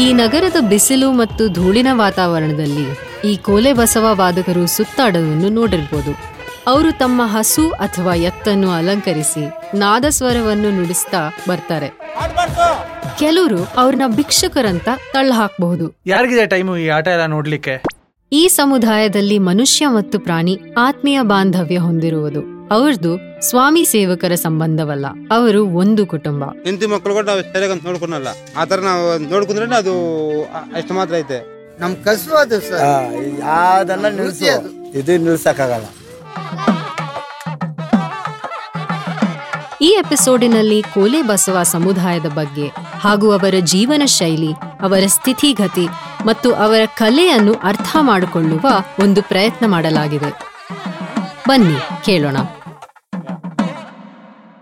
ಈ ನಗರದ ಬಿಸಿಲು ಮತ್ತು ಧೂಳಿನ ವಾತಾವರಣದಲ್ಲಿ ಈ ಕೋಲೆ ಬಸವ ವಾದಕರು ಸುತ್ತಾಡುವುದನ್ನು ನೋಡಿರ್ಬೋದು. ಅವರು ತಮ್ಮ ಹಸು ಅಥವಾ ಎತ್ತನ್ನು ಅಲಂಕರಿಸಿ ನಾದಸ್ವರವನ್ನು ನುಡಿಸ್ತಾ ಬರ್ತಾರೆ. ಕೆಲವರು ಅವ್ರನ್ನ ಭಿಕ್ಷುಕರಂತ ತಳ್ಳ ಹಾಕಬಹುದು ಯಾರಿಗಿದೆ ಟೈಮು ಈ ಆಟ ಎಲ್ಲ ನೋಡ್ಲಿಕ್ಕೆ? ಈ ಸಮುದಾಯದಲ್ಲಿ ಮನುಷ್ಯ ಮತ್ತು ಪ್ರಾಣಿ ಆತ್ಮೀಯ ಬಾಂಧವ್ಯ ಹೊಂದಿರುವುದು. ಅವ್ರದ್ದು ಸ್ವಾಮಿ ಸೇವಕರ ಸಂಬಂಧವಲ್ಲ ಅವರು ಒಂದು ಕುಟುಂಬ. ಹೆಂಡತಿ ಮಕ್ಕಳು ಕೂಡ ನಾವು ಸರಿಯಾಗಿ ನೋಡ್ಕೊಳಲ್ಲ. ಆತರ ನಾವು ನೋಡ್ಕೊಂಡ್ರೆ ಅದು ಅಷ್ಟು ಮಾತ್ರ ಐತೆ. ನಮ್ ಕಸು ಅದು ಸರ್. ಯಾವ್ದನ್ನ ನಿಲ್ಸು? ಇದು ನಿಲ್ಸಕ್ಕಾಗಲ್ಲ. ಈ ಎಪಿಸೋಡಿನಲ್ಲಿ ಕೋಲೆ ಬಸವ ಸಮುದಾಯದ ಬಗ್ಗೆ ಹಾಗೂ ಅವರ ಜೀವನ ಶೈಲಿ ಅವರ ಸ್ಥಿತಿಗತಿ ಮತ್ತು ಅವರ ಕಲೆಯನ್ನು ಅರ್ಥ ಮಾಡಿಕೊಳ್ಳುವ ಒಂದು ಪ್ರಯತ್ನ ಮಾಡಲಾಗಿದೆ. ಬನ್ನಿ ಕೇಳೋಣ.